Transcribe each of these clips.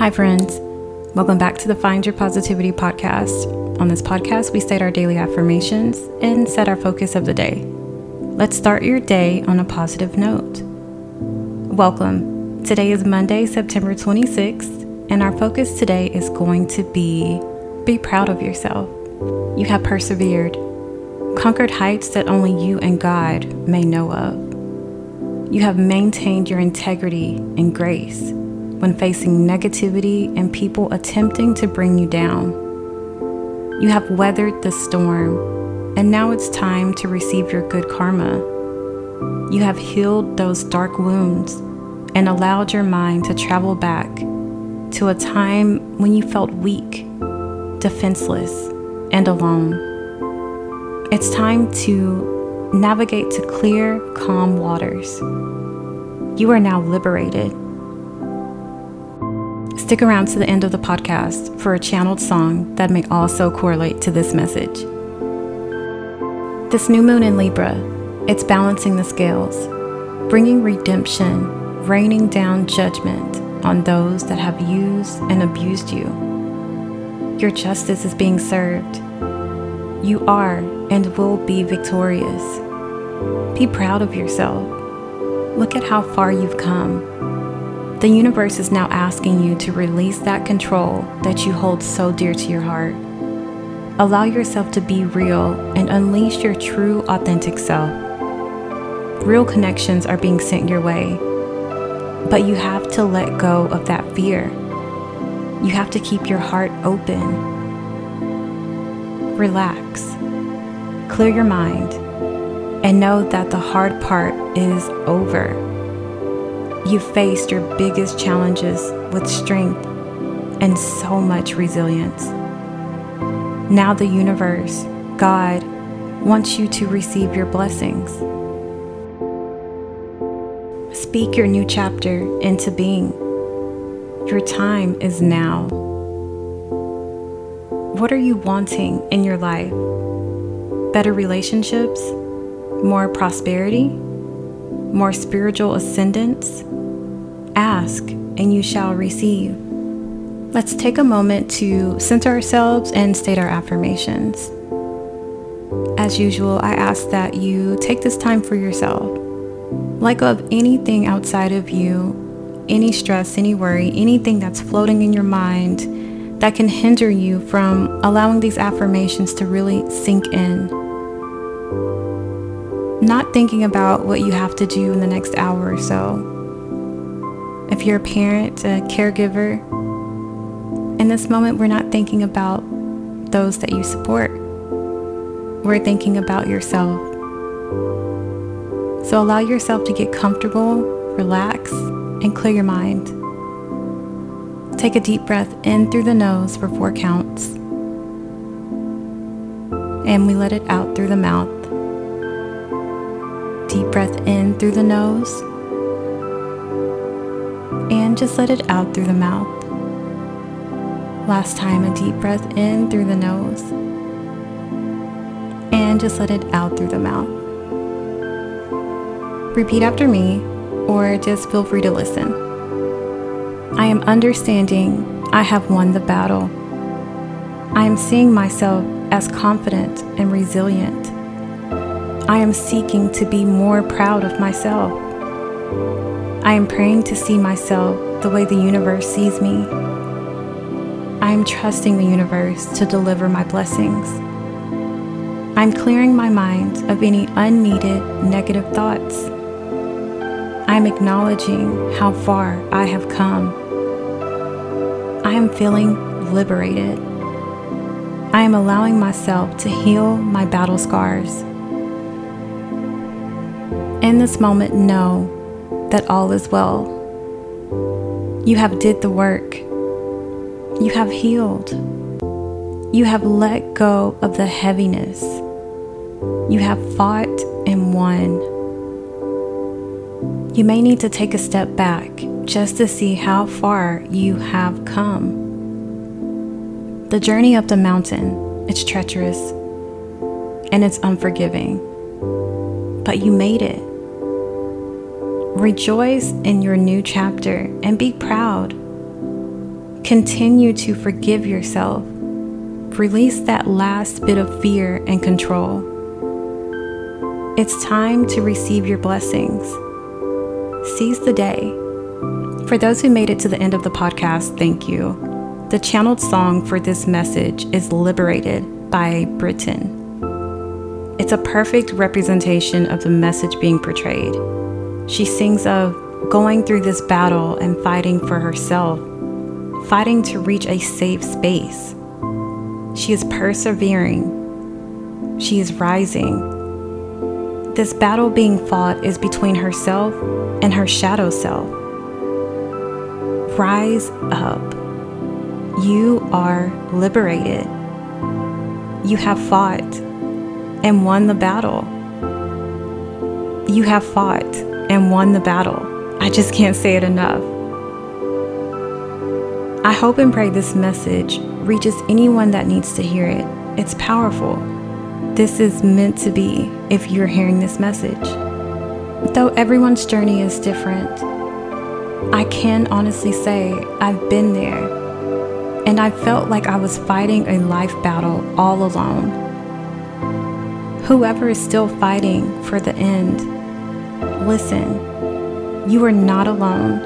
Hi, friends. Welcome back to the Find Your Positivity podcast. On this podcast, we state our daily affirmations and set our focus of the day. Let's start your day on a positive note. Welcome. Today is Monday, September 26th, and our focus today is going to be be proud of yourself. You have persevered, conquered heights that only you and God may know of. You have maintained your integrity and grace when facing negativity and people attempting to bring you down. You have weathered the storm, and now it's time to receive your good karma. You have healed those dark wounds and allowed your mind to travel back to a time when you felt weak, defenseless, and alone. It's time to navigate to clear, calm waters. You are now liberated Stick around to the end of the podcast for a channeled song that may also correlate to this message. This new moon in Libra, it's balancing the scales, bringing redemption, raining down judgment on those that have used and abused you. Your justice is being served. You are and will be victorious. Be proud of yourself. Look at how far you've come the universe is now asking you to release that control that you hold so dear to your heart. Allow yourself to be real and unleash your true, authentic self. Real connections are being sent your way, but you have to let go of that fear. You have to keep your heart open. Relax, clear your mind, and know that the hard part is over. You faced your biggest challenges with strength and so much resilience. Now, the universe, God, wants you to receive your blessings. Speak your new chapter into being. Your time is now. What are you wanting in your life? Better relationships? More prosperity? More spiritual ascendance? Ask, and you shall receive. Let's take a moment to center ourselves and state our affirmations. As usual, I ask that you take this time for yourself. Let go of anything outside of you, any stress, any worry, anything that's floating in your mind that can hinder you from allowing these affirmations to really sink in. Not thinking about what you have to do in the next hour or so, if you're a parent, a caregiver, in this moment, we're not thinking about those that you support. We're thinking about yourself. So allow yourself to get comfortable, relax, and clear your mind. Take a deep breath in through the nose for four counts. And we let it out through the mouth. Deep breath in through the nose and just let it out through the mouth. Last time, a deep breath in through the nose and just let it out through the mouth. Repeat after me or just feel free to listen. I am understanding I have won the battle. I am seeing myself as confident and resilient. I am seeking to be more proud of myself. I am praying to see myself the way the universe sees me. I am trusting the universe to deliver my blessings. I'm clearing my mind of any unneeded negative thoughts. I'm acknowledging how far I have come. I am feeling liberated. I am allowing myself to heal my battle scars. In this moment, know that all is well. You have did the work. You have healed. You have let go of the heaviness. You have fought and won. You may need to take a step back just to see how far you have come. The journey up the mountain, it's treacherous and it's unforgiving. But you made it. Rejoice in your new chapter and be proud. Continue to forgive yourself. Release that last bit of fear and control. It's time to receive your blessings. Seize the day. For those who made it to the end of the podcast, thank you. The channeled song for this message is Liberated by Britain. It's a perfect representation of the message being portrayed. She sings of going through this battle and fighting for herself, fighting to reach a safe space. She is persevering. She is rising. This battle being fought is between herself and her shadow self. Rise up. You are liberated. You have fought and won the battle. You have fought and won the battle. I just can't say it enough. I hope and pray this message reaches anyone that needs to hear it. It's powerful. This is meant to be if you're hearing this message. Though everyone's journey is different, I can honestly say I've been there and I felt like I was fighting a life battle all alone. Whoever is still fighting for the end, listen, you are not alone.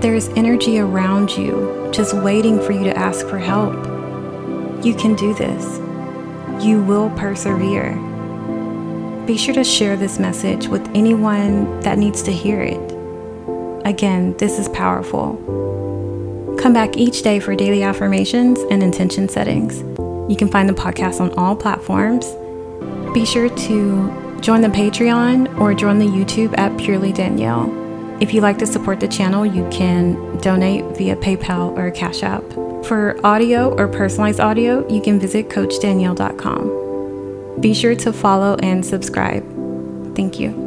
There is energy around you just waiting for you to ask for help. You can do this. You will persevere. Be sure to share this message with anyone that needs to hear it. Again, this is powerful. Come back each day for daily affirmations and intention settings. You can find the podcast on all platforms. Be sure to join the Patreon or join the YouTube at Purely Danyell. If you like to support the channel, you can donate via PayPal or Cash App. For audio or personalized audio, you can visit CoachDanyell.com. Be sure to follow and subscribe. Thank you.